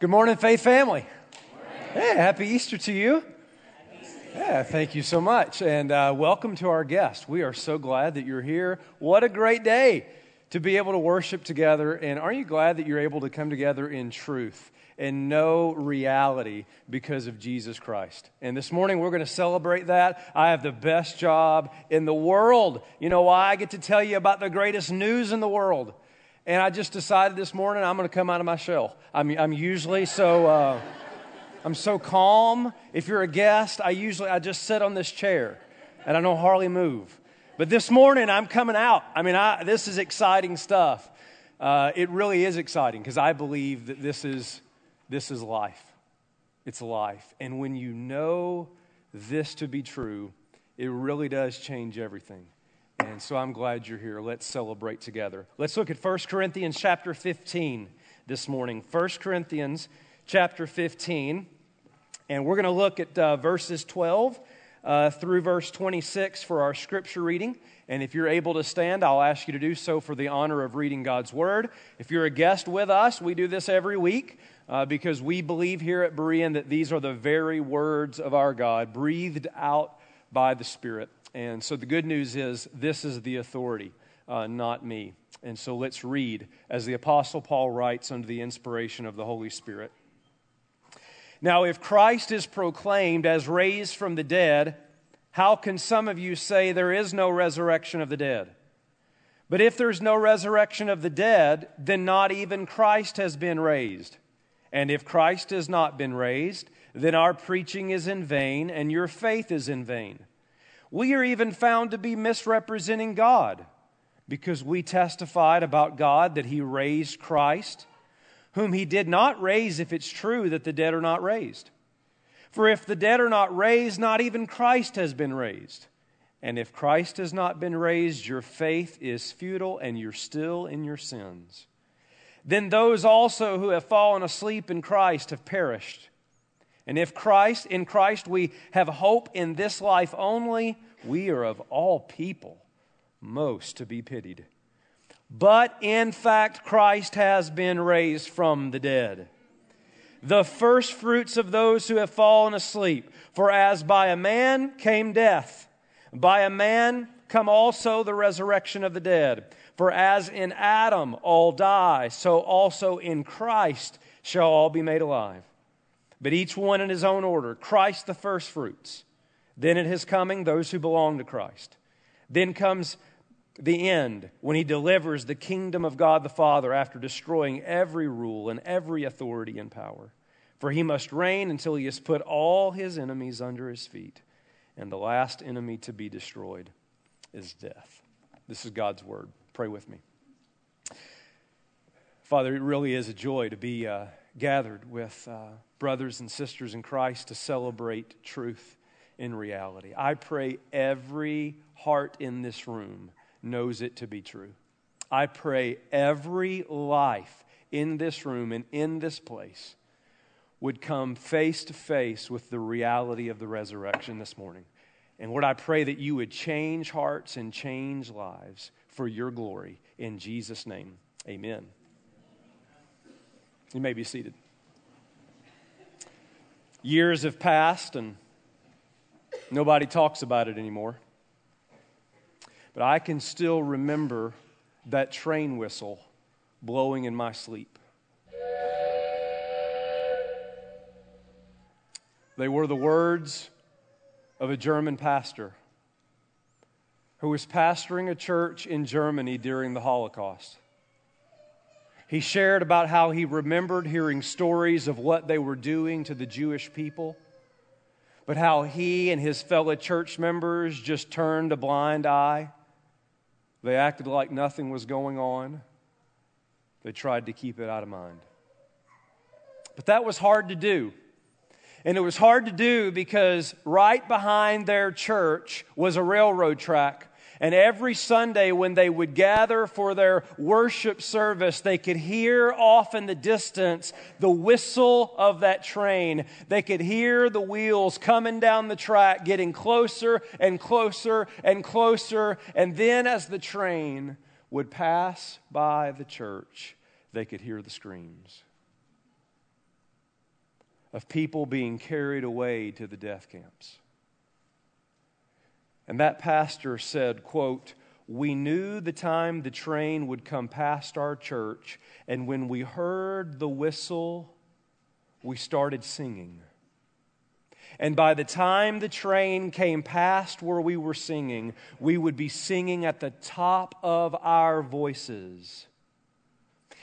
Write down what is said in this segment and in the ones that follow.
Good morning, Faith Family. Hey, happy Easter to you. Yeah, thank you so much. And uh, welcome to our guest. We are so glad that you're here. What a great day to be able to worship together. And aren't you glad that you're able to come together in truth and know reality because of Jesus Christ? And this morning we're going to celebrate that. I have the best job in the world. You know why? I get to tell you about the greatest news in the world. And I just decided this morning I'm going to come out of my shell. I'm, I'm usually so. Uh, I'm so calm. If you're a guest, I usually I just sit on this chair and I don't hardly move. But this morning I'm coming out. I mean, I, this is exciting stuff. Uh, it really is exciting because I believe that this is this is life. It's life, and when you know this to be true, it really does change everything. And so I'm glad you're here. Let's celebrate together. Let's look at 1 Corinthians chapter 15 this morning. 1 Corinthians chapter 15. And we're going to look at uh, verses 12 uh, through verse 26 for our scripture reading. And if you're able to stand, I'll ask you to do so for the honor of reading God's word. If you're a guest with us, we do this every week. Uh, because we believe here at Berean that these are the very words of our God, breathed out by the Spirit. And so the good news is this is the authority, uh, not me. And so let's read as the Apostle Paul writes under the inspiration of the Holy Spirit. Now, if Christ is proclaimed as raised from the dead, how can some of you say there is no resurrection of the dead? But if there's no resurrection of the dead, then not even Christ has been raised. And if Christ has not been raised, then our preaching is in vain and your faith is in vain. We are even found to be misrepresenting God because we testified about God that He raised Christ, whom He did not raise if it's true that the dead are not raised. For if the dead are not raised, not even Christ has been raised. And if Christ has not been raised, your faith is futile and you're still in your sins. Then those also who have fallen asleep in Christ have perished. And if Christ, in Christ, we have hope in this life only, we are of all people most to be pitied. But in fact, Christ has been raised from the dead. The first fruits of those who have fallen asleep. For as by a man came death, by a man come also the resurrection of the dead. For as in Adam all die, so also in Christ shall all be made alive but each one in his own order. Christ the firstfruits. Then at his coming, those who belong to Christ. Then comes the end when he delivers the kingdom of God the Father after destroying every rule and every authority and power. For he must reign until he has put all his enemies under his feet. And the last enemy to be destroyed is death. This is God's word. Pray with me. Father, it really is a joy to be uh, gathered with. Uh, brothers and sisters in Christ to celebrate truth in reality. I pray every heart in this room knows it to be true. I pray every life in this room and in this place would come face to face with the reality of the resurrection this morning. And Lord, I pray that you would change hearts and change lives for your glory. In Jesus' name, amen. You may be seated. Years have passed and nobody talks about it anymore. But I can still remember that train whistle blowing in my sleep. They were the words of a German pastor who was pastoring a church in Germany during the Holocaust. He shared about how he remembered hearing stories of what they were doing to the Jewish people, but how he and his fellow church members just turned a blind eye. They acted like nothing was going on. They tried to keep it out of mind. But that was hard to do. And it was hard to do because right behind their church was a railroad track and every Sunday, when they would gather for their worship service, they could hear off in the distance the whistle of that train. They could hear the wheels coming down the track, getting closer and closer and closer. And then, as the train would pass by the church, they could hear the screams. of people being carried away to the death camps. And that pastor said, quote, we knew the time the train would come past our church, and when we heard the whistle, we started singing. And by the time the train came past where we were singing, we would be singing at the top of our voices.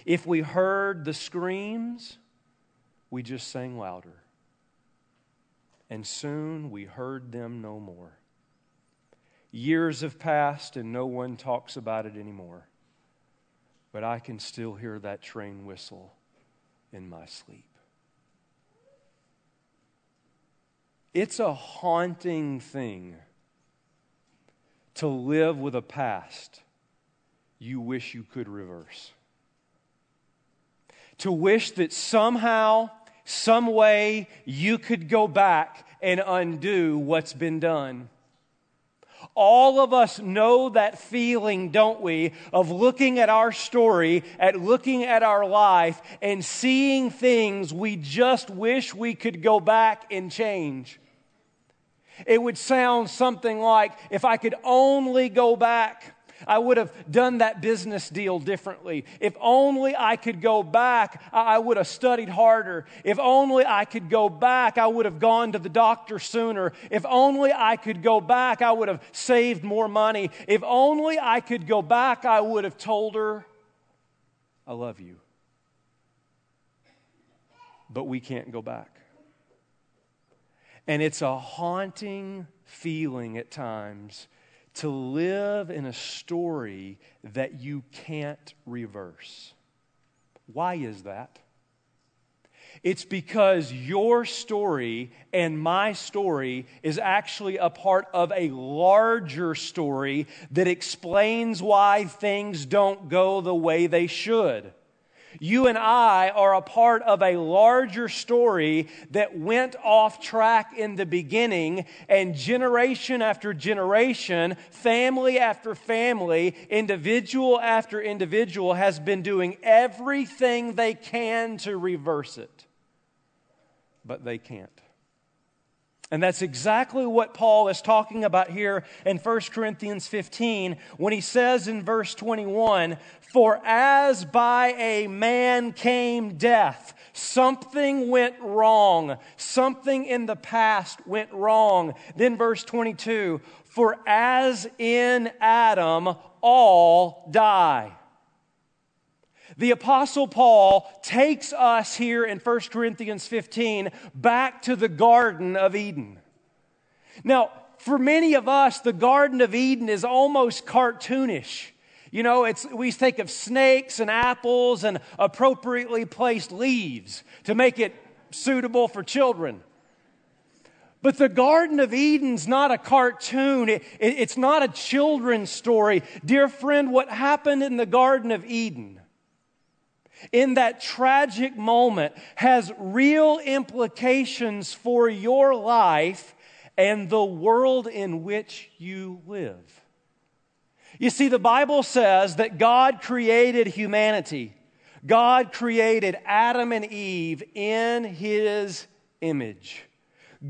If we heard the screams, we just sang louder. And soon we heard them no more. Years have passed and no one talks about it anymore. But I can still hear that train whistle in my sleep. It's a haunting thing to live with a past you wish you could reverse. To wish that somehow, some way, you could go back and undo what's been done. All of us know that feeling, don't we, of looking at our story, at looking at our life, and seeing things we just wish we could go back and change. It would sound something like if I could only go back. I would have done that business deal differently. If only I could go back, I would have studied harder. If only I could go back, I would have gone to the doctor sooner. If only I could go back, I would have saved more money. If only I could go back, I would have told her, I love you. But we can't go back. And it's a haunting feeling at times to live in a story that you can't reverse. Why is that? It's because your story and my story is actually a part of a larger story that explains why things don't go the way they should. You and I are a part of a larger story that went off track in the beginning, and generation after generation, family after family, individual after individual has been doing everything they can to reverse it. But they can't. And that's exactly what Paul is talking about here in 1 Corinthians 15 when he says in verse 21 For as by a man came death, something went wrong, something in the past went wrong. Then verse 22 For as in Adam all die. The Apostle Paul takes us here in 1 Corinthians 15 back to the Garden of Eden. Now, for many of us, the Garden of Eden is almost cartoonish. You know, it's, we think of snakes and apples and appropriately placed leaves to make it suitable for children. But the Garden of Eden's not a cartoon. It, it, it's not a children's story. Dear friend, what happened in the Garden of Eden in that tragic moment has real implications for your life and the world in which you live. You see, the Bible says that God created humanity. God created Adam and Eve in his image.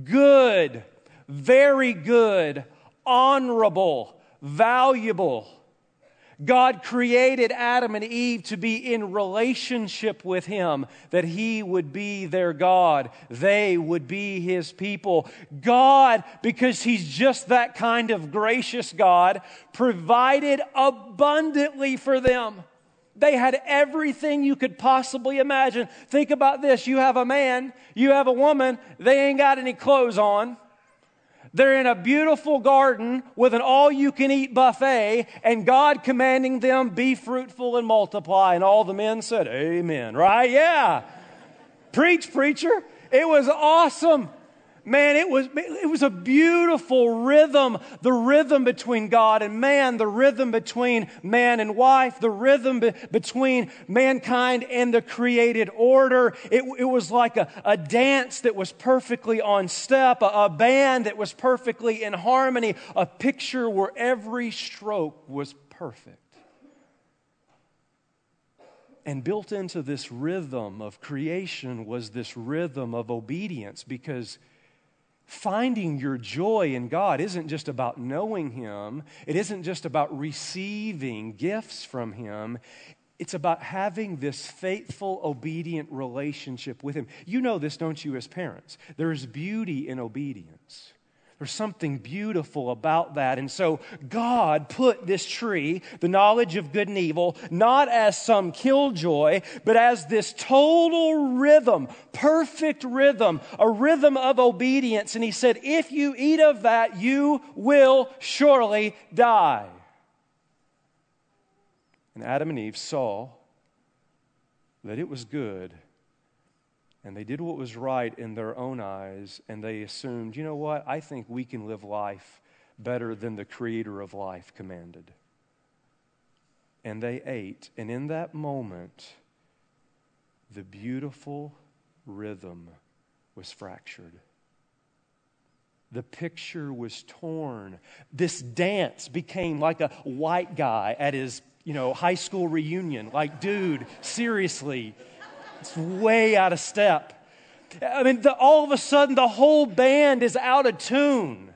Good, very good, honorable, valuable. God created Adam and Eve to be in relationship with Him, that He would be their God. They would be His people. God, because He's just that kind of gracious God, provided abundantly for them. They had everything you could possibly imagine. Think about this you have a man, you have a woman, they ain't got any clothes on. They're in a beautiful garden with an all you can eat buffet, and God commanding them, be fruitful and multiply. And all the men said, Amen, right? Yeah. Preach, preacher. It was awesome. Man, it was, it was a beautiful rhythm. The rhythm between God and man, the rhythm between man and wife, the rhythm be, between mankind and the created order. It, it was like a, a dance that was perfectly on step, a, a band that was perfectly in harmony, a picture where every stroke was perfect. And built into this rhythm of creation was this rhythm of obedience because finding your joy in God isn't just about knowing Him, it isn't just about receiving gifts from Him. It's about having this faithful, obedient relationship with Him. You know this, don't you, as parents? There's beauty in obedience. There's something beautiful about that. And so God put this tree, the knowledge of good and evil, not as some killjoy, but as this total rhythm, perfect rhythm, a rhythm of obedience. And He said, If you eat of that, you will surely die. And Adam and Eve saw that it was good and they did what was right in their own eyes, and they assumed, you know what, I think we can live life better than the creator of life commanded. And they ate, and in that moment, the beautiful rhythm was fractured. The picture was torn. This dance became like a white guy at his, you know, high school reunion. Like, dude, seriously, it's way out of step. I mean, the, all of a sudden, the whole band is out of tune.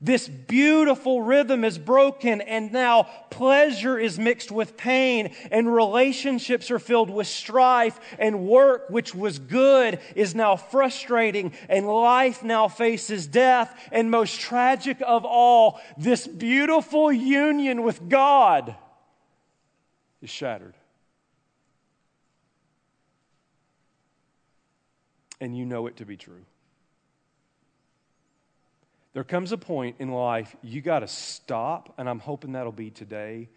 This beautiful rhythm is broken, and now pleasure is mixed with pain, and relationships are filled with strife, and work, which was good, is now frustrating, and life now faces death. And most tragic of all, this beautiful union with God is shattered. And you know it to be true. There comes a point in life you got to stop, and I'm hoping that'll be today,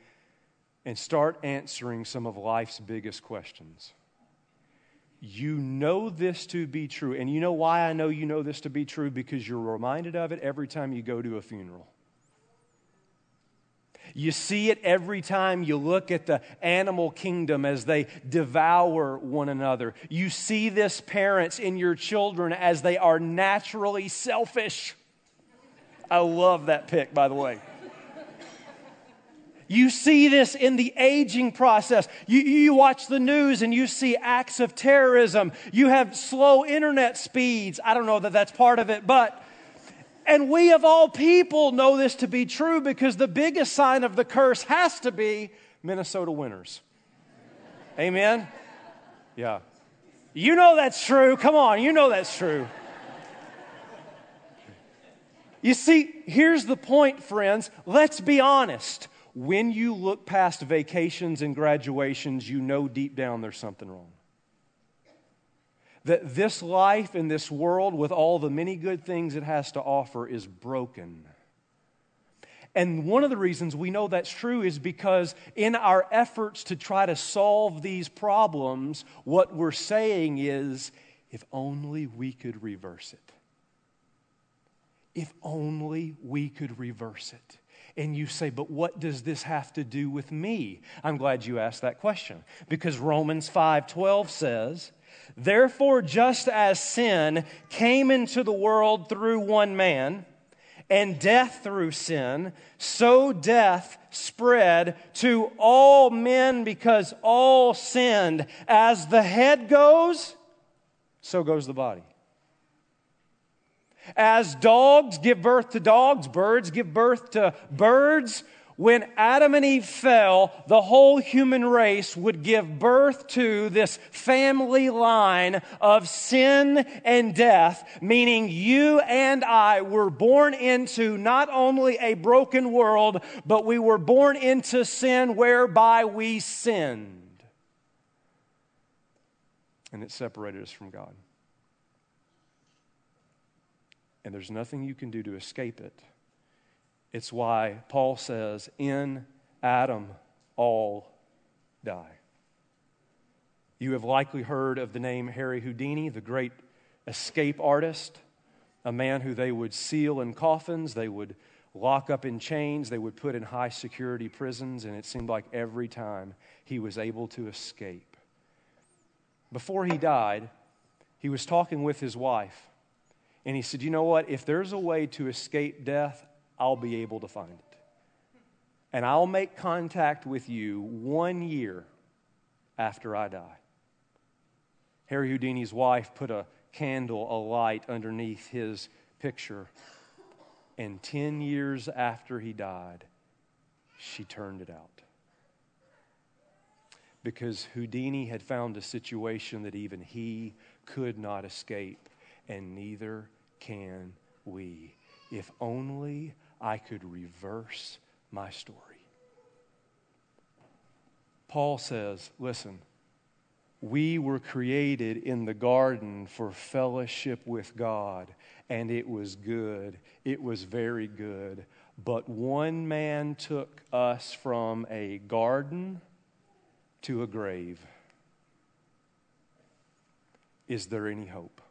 and start answering some of life's biggest questions. You know this to be true. And you know why I know you know this to be true? Because you're reminded of it every time you go to a funeral. You see it every time you look at the animal kingdom as they devour one another. You see this, parents, in your children as they are naturally selfish. I love that pic, by the way. You see this in the aging process. You, you watch the news and you see acts of terrorism. You have slow internet speeds. I don't know that that's part of it, but and we, of all people, know this to be true because the biggest sign of the curse has to be Minnesota winters. Amen? Yeah. You know that's true. Come on, you know that's true. You see, here's the point, friends. Let's be honest. When you look past vacations and graduations, you know deep down there's something wrong that this life in this world, with all the many good things it has to offer, is broken. And one of the reasons we know that's true is because in our efforts to try to solve these problems, what we're saying is if only we could reverse it. If only we could reverse it. And you say, but what does this have to do with me? I'm glad you asked that question because Romans 5:12 says, Therefore, just as sin came into the world through one man, and death through sin, so death spread to all men because all sinned. As the head goes, so goes the body. As dogs give birth to dogs, birds give birth to birds, when Adam and Eve fell, the whole human race would give birth to this family line of sin and death, meaning you and I were born into not only a broken world, but we were born into sin whereby we sinned. And it separated us from God. And there's nothing you can do to escape it. It's why Paul says, In Adam all die. You have likely heard of the name Harry Houdini, the great escape artist, a man who they would seal in coffins, they would lock up in chains, they would put in high security prisons, and it seemed like every time he was able to escape. Before he died, he was talking with his wife, and he said, You know what? If there's a way to escape death, I'll be able to find it. And I'll make contact with you one year after I die. Harry Houdini's wife put a candle, a light underneath his picture. And 10 years after he died, she turned it out. Because Houdini had found a situation that even he could not escape, and neither can we. If only I could reverse my story. Paul says, listen, we were created in the garden for fellowship with God, and it was good. It was very good. But one man took us from a garden to a grave. Is there any hope?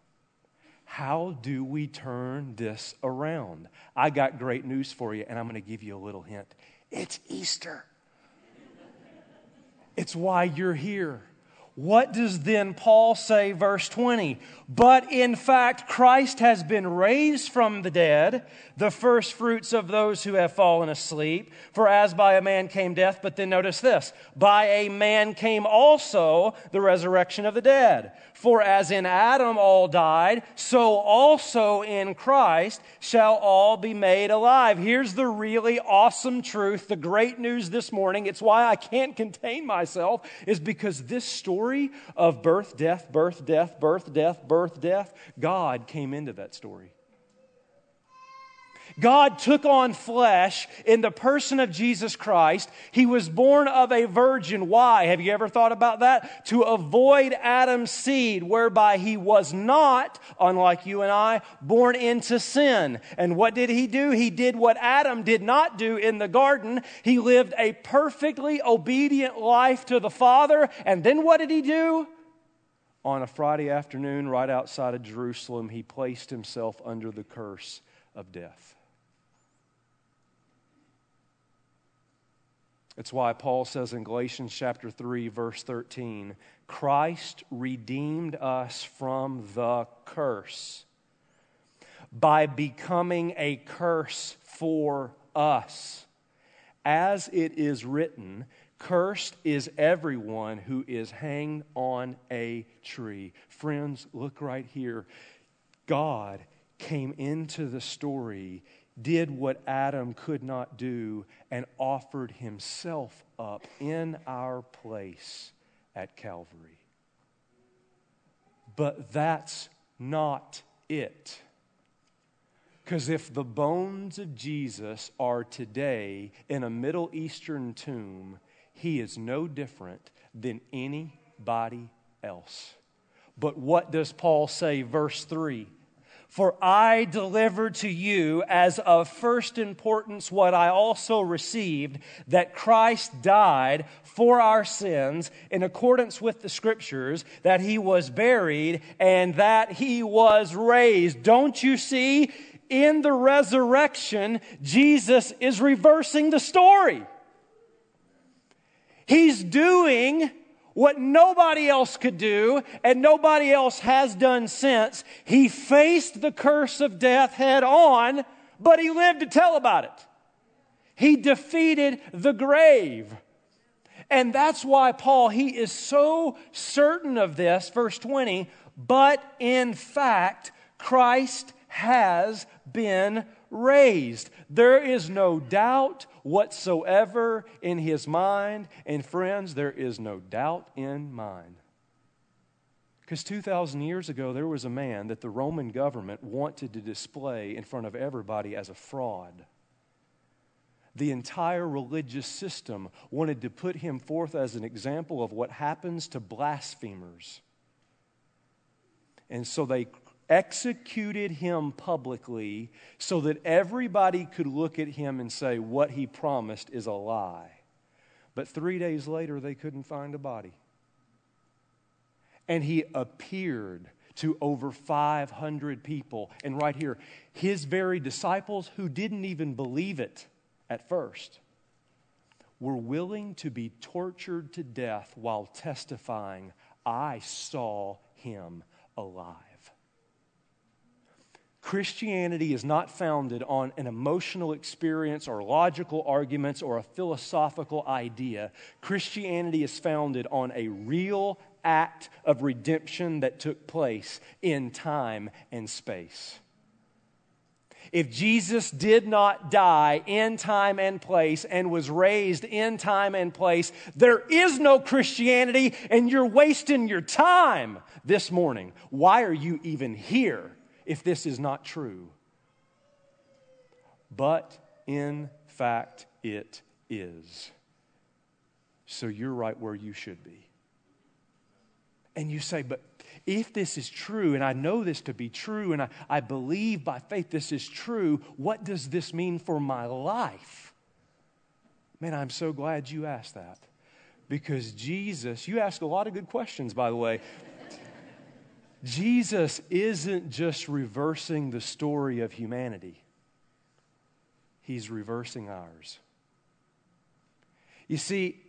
How do we turn this around? I got great news for you, and I'm going to give you a little hint. It's Easter. It's why you're here. What does then Paul say, verse 20? But in fact, Christ has been raised from the dead, the first fruits of those who have fallen asleep. For as by a man came death, but then notice this by a man came also the resurrection of the dead. For as in Adam all died, so also in Christ shall all be made alive. Here's the really awesome truth, the great news this morning. It's why I can't contain myself, is because this story of birth, death, birth, death, birth, death, birth, death, God came into that story. God took on flesh in the person of Jesus Christ. He was born of a virgin. Why? Have you ever thought about that? To avoid Adam's seed, whereby he was not, unlike you and I, born into sin. And what did he do? He did what Adam did not do in the garden. He lived a perfectly obedient life to the Father. And then what did he do? On a Friday afternoon, right outside of Jerusalem, he placed himself under the curse of death. It's why Paul says in Galatians chapter 3, verse 13, Christ redeemed us from the curse by becoming a curse for us. As it is written, Cursed is everyone who is hanged on a tree. Friends, look right here. God came into the story did what Adam could not do and offered himself up in our place at Calvary. But that's not it. Because if the bones of Jesus are today in a Middle Eastern tomb, he is no different than anybody else. But what does Paul say, verse 3? For I delivered to you as of first importance what I also received that Christ died for our sins in accordance with the scriptures, that he was buried, and that he was raised. Don't you see? In the resurrection, Jesus is reversing the story. He's doing what nobody else could do and nobody else has done since. He faced the curse of death head on, but he lived to tell about it. He defeated the grave. And that's why Paul, he is so certain of this, verse 20, but in fact, Christ has been raised. There is no doubt whatsoever in his mind. And friends, there is no doubt in mine. Because 2,000 years ago, there was a man that the Roman government wanted to display in front of everybody as a fraud. The entire religious system wanted to put him forth as an example of what happens to blasphemers. And so they executed him publicly so that everybody could look at him and say, What he promised is a lie. But three days later, they couldn't find a body. And he appeared to over 500 people. And right here, his very disciples who didn't even believe it at first were willing to be tortured to death while testifying, I saw him alive. Christianity is not founded on an emotional experience or logical arguments or a philosophical idea. Christianity is founded on a real act of redemption that took place in time and space. If Jesus did not die in time and place and was raised in time and place, there is no Christianity and you're wasting your time this morning. Why are you even here if this is not true? But in fact, it is. So you're right where you should be. And you say, but if this is true, and I know this to be true, and I, I believe by faith this is true, what does this mean for my life? Man, I'm so glad you asked that. Because Jesus, you ask a lot of good questions, by the way. Jesus isn't just reversing the story of humanity, He's reversing ours. You see,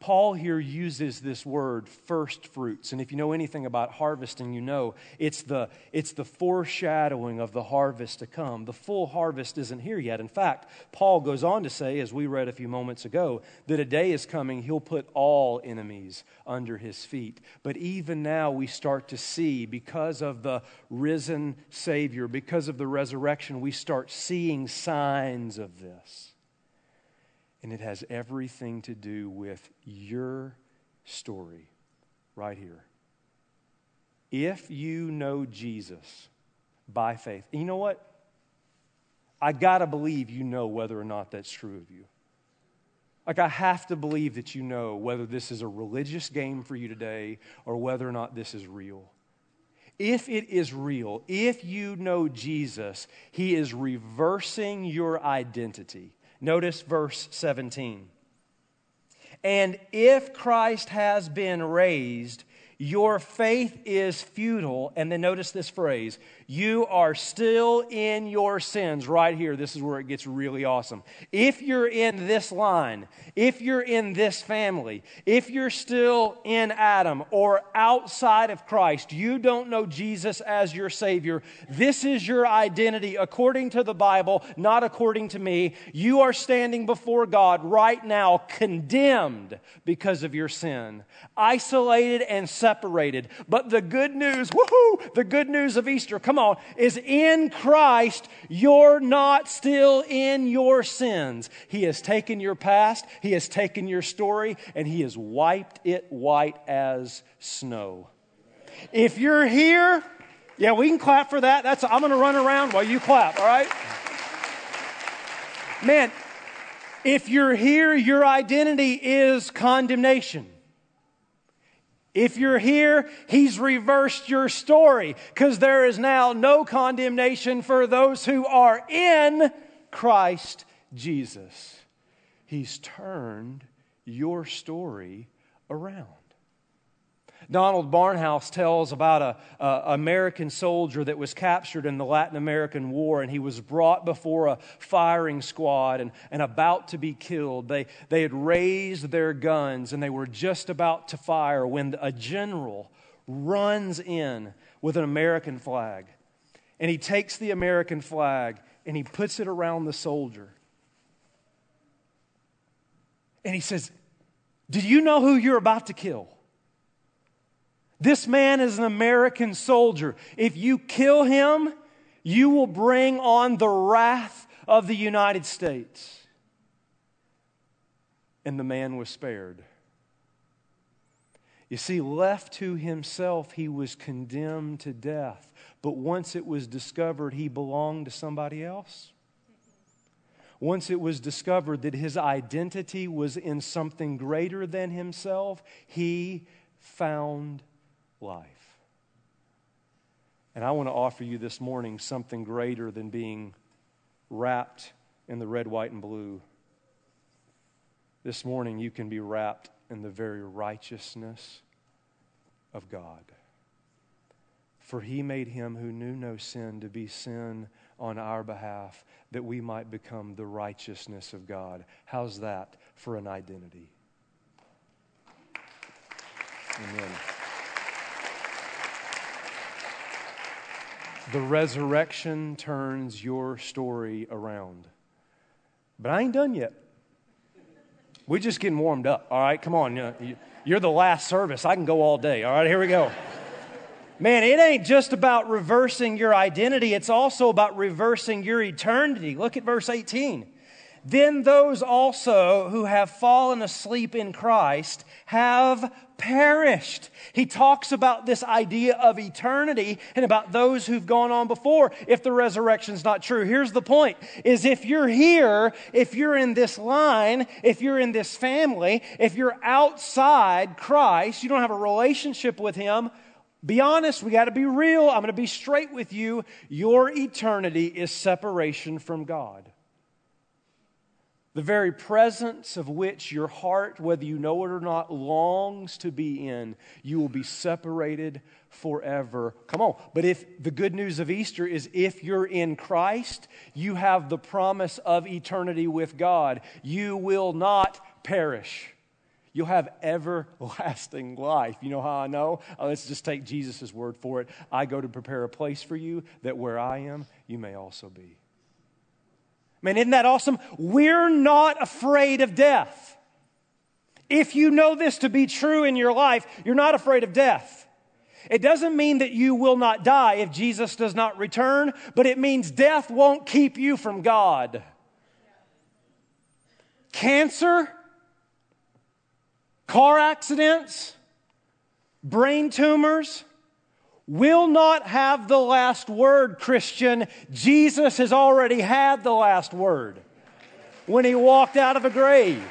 Paul here uses this word first fruits. And if you know anything about harvesting, you know it's the, it's the foreshadowing of the harvest to come. The full harvest isn't here yet. In fact, Paul goes on to say, as we read a few moments ago, that a day is coming, he'll put all enemies under his feet. But even now, we start to see, because of the risen Savior, because of the resurrection, we start seeing signs of this. And it has everything to do with your story right here. If you know Jesus by faith, you know what? I got to believe you know whether or not that's true of you. Like, I have to believe that you know whether this is a religious game for you today or whether or not this is real. If it is real, if you know Jesus, He is reversing your identity. Notice verse 17. And if Christ has been raised, your faith is futile. And then notice this phrase you are still in your sins. Right here, this is where it gets really awesome. If you're in this line, if you're in this family, if you're still in Adam or outside of Christ, you don't know Jesus as your Savior, this is your identity according to the Bible, not according to me. You are standing before God right now, condemned because of your sin, isolated and separated. But the good news, woohoo, the good news of Easter, come on, is in Christ, you're not still in your sins. He has taken your past, He has taken your story, and He has wiped it white as snow. If you're here, yeah, we can clap for that. That's I'm going to run around while you clap, all right? Man, if you're here, your identity is condemnation. If you're here, he's reversed your story because there is now no condemnation for those who are in Christ Jesus. He's turned your story around. Donald Barnhouse tells about an American soldier that was captured in the Latin American War, and he was brought before a firing squad and, and about to be killed. They, they had raised their guns and they were just about to fire when a general runs in with an American flag. And he takes the American flag and he puts it around the soldier. And he says, Do you know who you're about to kill? This man is an American soldier. If you kill him, you will bring on the wrath of the United States. And the man was spared. You see, left to himself, he was condemned to death. But once it was discovered he belonged to somebody else, once it was discovered that his identity was in something greater than himself, he found life. And I want to offer you this morning something greater than being wrapped in the red, white, and blue. This morning, you can be wrapped in the very righteousness of God. For he made him who knew no sin to be sin on our behalf, that we might become the righteousness of God. How's that for an identity? Amen. The resurrection turns your story around. But I ain't done yet. We're just getting warmed up. All right, come on. You're the last service. I can go all day. All right, here we go. Man, it ain't just about reversing your identity, it's also about reversing your eternity. Look at verse 18. Then those also who have fallen asleep in Christ have perished. He talks about this idea of eternity and about those who've gone on before if the resurrection's not true. Here's the point is if you're here, if you're in this line, if you're in this family, if you're outside Christ, you don't have a relationship with him, be honest, we got to be real. I'm going to be straight with you. Your eternity is separation from God the very presence of which your heart, whether you know it or not, longs to be in, you will be separated forever. Come on. But if the good news of Easter is if you're in Christ, you have the promise of eternity with God. You will not perish. You'll have everlasting life. You know how I know? Uh, let's just take Jesus' word for it. I go to prepare a place for you that where I am, you may also be. Man, isn't that awesome? We're not afraid of death. If you know this to be true in your life, you're not afraid of death. It doesn't mean that you will not die if Jesus does not return, but it means death won't keep you from God. Cancer, car accidents, brain tumors, will not have the last word, Christian. Jesus has already had the last word when he walked out of a grave.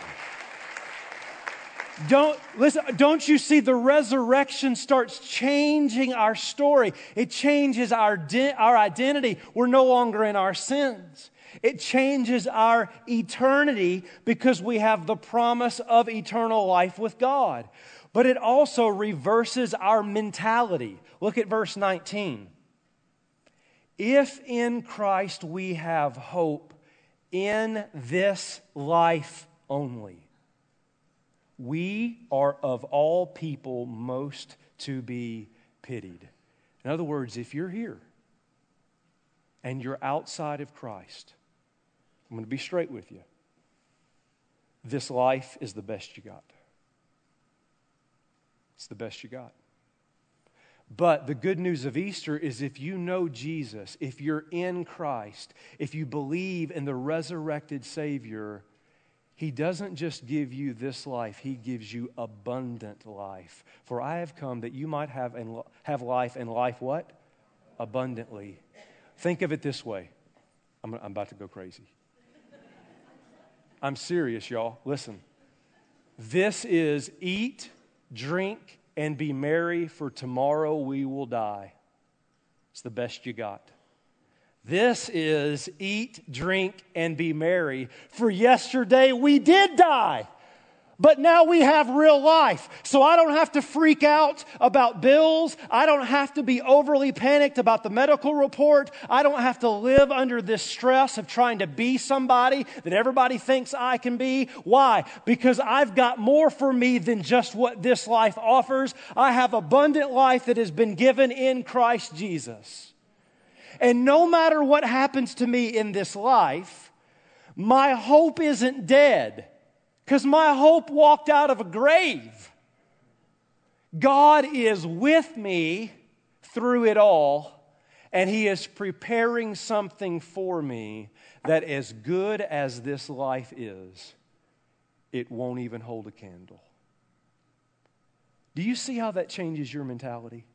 Don't listen, don't you see the resurrection starts changing our story? It changes our, our identity. We're no longer in our sins. It changes our eternity because we have the promise of eternal life with God. But it also reverses our mentality. Look at verse 19. If in Christ we have hope in this life only, we are of all people most to be pitied. In other words, if you're here and you're outside of Christ, I'm going to be straight with you. This life is the best you got. It's the best you got. But the good news of Easter is if you know Jesus, if you're in Christ, if you believe in the resurrected Savior, He doesn't just give you this life, He gives you abundant life. For I have come that you might have, and have life and life what? Abundantly. Think of it this way I'm, I'm about to go crazy. I'm serious, y'all. Listen. This is eat, drink, and be merry, for tomorrow we will die. It's the best you got. This is eat, drink, and be merry, for yesterday we did die. But now we have real life. So I don't have to freak out about bills. I don't have to be overly panicked about the medical report. I don't have to live under this stress of trying to be somebody that everybody thinks I can be. Why? Because I've got more for me than just what this life offers. I have abundant life that has been given in Christ Jesus. And no matter what happens to me in this life, my hope isn't dead because my hope walked out of a grave. God is with me through it all, and He is preparing something for me that, as good as this life is, it won't even hold a candle. Do you see how that changes your mentality?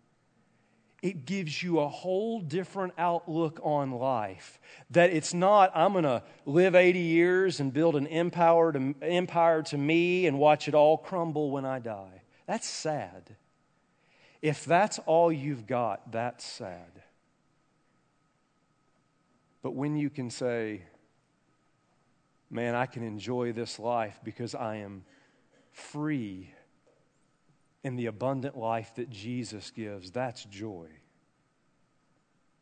It gives you a whole different outlook on life. That it's not, I'm going to live 80 years and build an empire to, empire to me and watch it all crumble when I die. That's sad. If that's all you've got, that's sad. But when you can say, man, I can enjoy this life because I am free in the abundant life that Jesus gives, that's joy.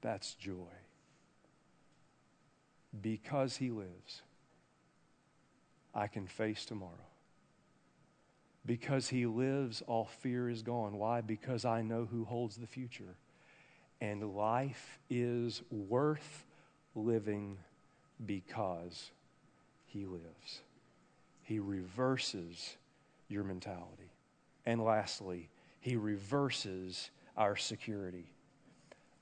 That's joy. Because He lives, I can face tomorrow. Because He lives, all fear is gone. Why? Because I know who holds the future. and life is worth living because He lives. He reverses your mentality. And lastly, He reverses our security.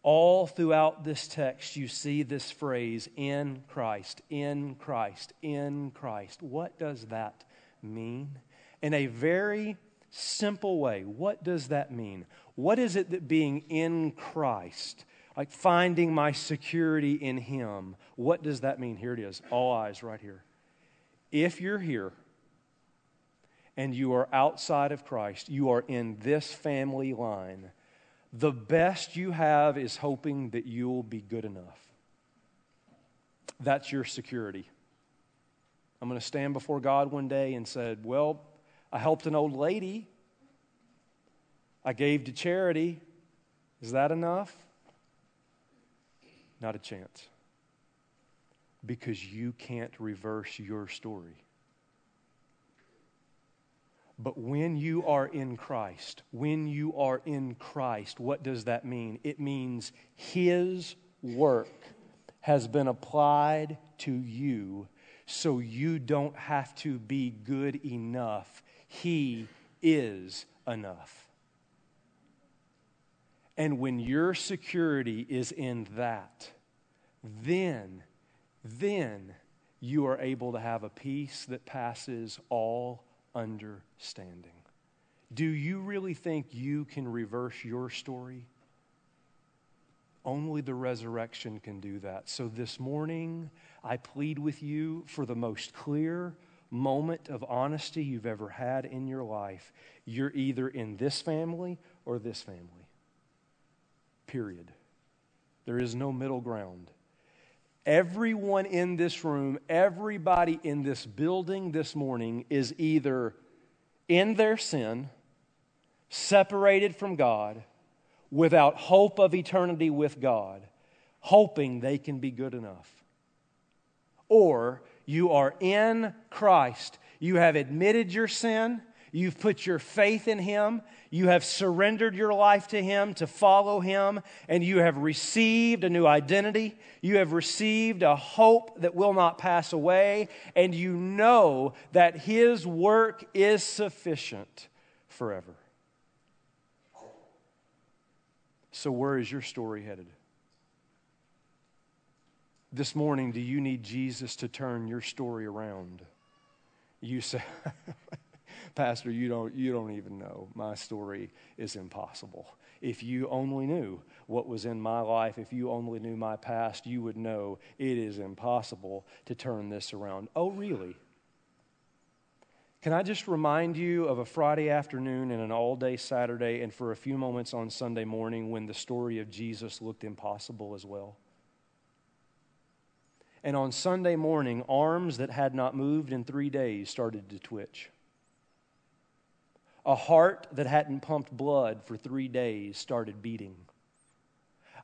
All throughout this text, you see this phrase, in Christ, in Christ, in Christ. What does that mean? In a very simple way, what does that mean? What is it that being in Christ, like finding my security in Him, what does that mean? Here it is, all eyes right here. If you're here and you are outside of Christ, you are in this family line, the best you have is hoping that you'll be good enough. That's your security. I'm going to stand before God one day and said, "Well, I helped an old lady. I gave to charity. Is that enough? Not a chance. Because you can't reverse your story. But when you are in Christ, when you are in Christ, what does that mean? It means His work has been applied to you so you don't have to be good enough. He is enough. And when your security is in that, then, then you are able to have a peace that passes all understanding. Do you really think you can reverse your story? Only the resurrection can do that. So this morning, I plead with you for the most clear moment of honesty you've ever had in your life. You're either in this family or this family. Period. There is no middle ground. Everyone in this room, everybody in this building this morning is either in their sin, separated from God, without hope of eternity with God, hoping they can be good enough. Or you are in Christ. You have admitted your sin. You've put your faith in Him. You have surrendered your life to Him to follow Him, and you have received a new identity. You have received a hope that will not pass away, and you know that His work is sufficient forever. So, where is your story headed? This morning, do you need Jesus to turn your story around? You say, Pastor, you don't, you don't even know. My story is impossible. If you only knew what was in my life, if you only knew my past, you would know it is impossible to turn this around. Oh, really? Can I just remind you of a Friday afternoon and an all day Saturday, and for a few moments on Sunday morning when the story of Jesus looked impossible as well? And on Sunday morning, arms that had not moved in three days started to twitch. A heart that hadn't pumped blood for three days started beating.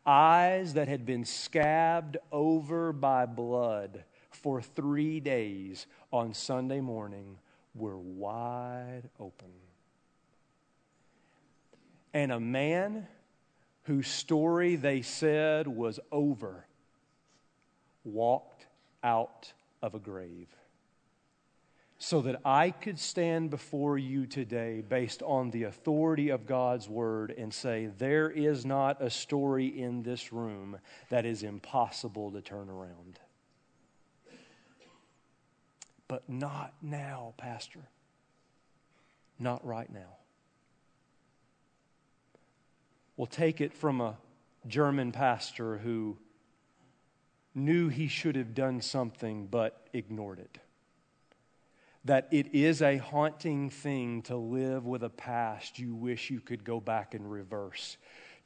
Eyes that had been scabbed over by blood for three days on Sunday morning were wide open. And a man whose story they said was over walked out of a grave so that I could stand before you today based on the authority of God's word and say, there is not a story in this room that is impossible to turn around. But not now, Pastor. Not right now. We'll take it from a German pastor who knew he should have done something but ignored it that it is a haunting thing to live with a past you wish you could go back and reverse.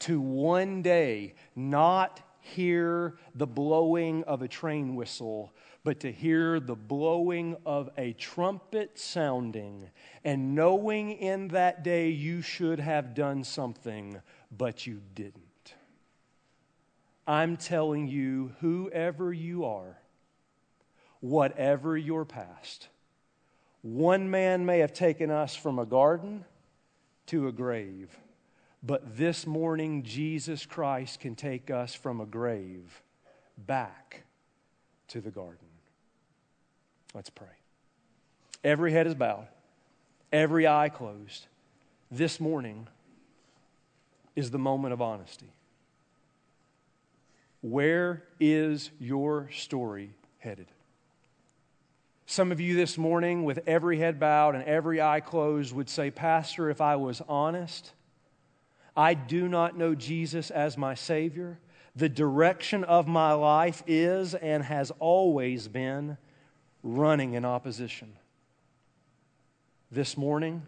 To one day not hear the blowing of a train whistle, but to hear the blowing of a trumpet sounding, and knowing in that day you should have done something, but you didn't. I'm telling you, whoever you are, whatever your past, one man may have taken us from a garden to a grave, But this morning, Jesus Christ can take us from a grave back to the garden. Let's pray. Every head is bowed, every eye closed. This morning is the moment of honesty. Where is your story headed? Some of you this morning, with every head bowed and every eye closed, would say, Pastor, if I was honest, I do not know Jesus as my Savior. The direction of my life is and has always been running in opposition. This morning,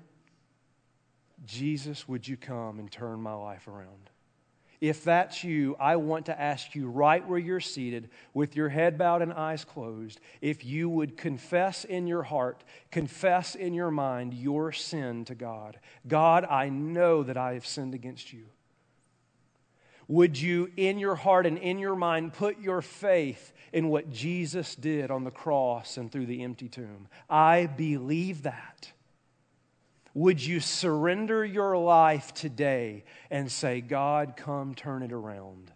Jesus, would you come and turn my life around? If that's you, I want to ask you right where you're seated, with your head bowed and eyes closed, if you would confess in your heart, confess in your mind your sin to God. God, I know that I have sinned against you. Would you, in your heart and in your mind, put your faith in what Jesus did on the cross and through the empty tomb? I believe that. Would you surrender your life today and say, God, come turn it around?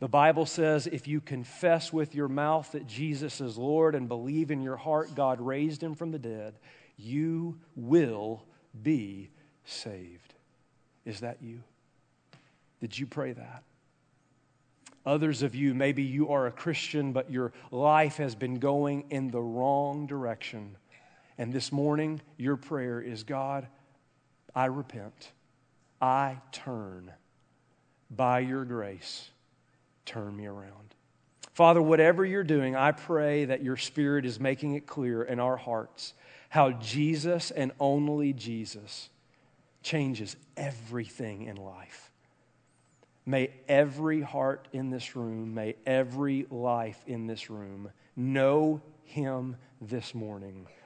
The Bible says if you confess with your mouth that Jesus is Lord and believe in your heart God raised him from the dead, you will be saved. Is that you? Did you pray that? Others of you, maybe you are a Christian, but your life has been going in the wrong direction. And this morning, your prayer is God, I repent. I turn. By your grace, turn me around. Father, whatever you're doing, I pray that your Spirit is making it clear in our hearts how Jesus and only Jesus changes everything in life. May every heart in this room, may every life in this room know him this morning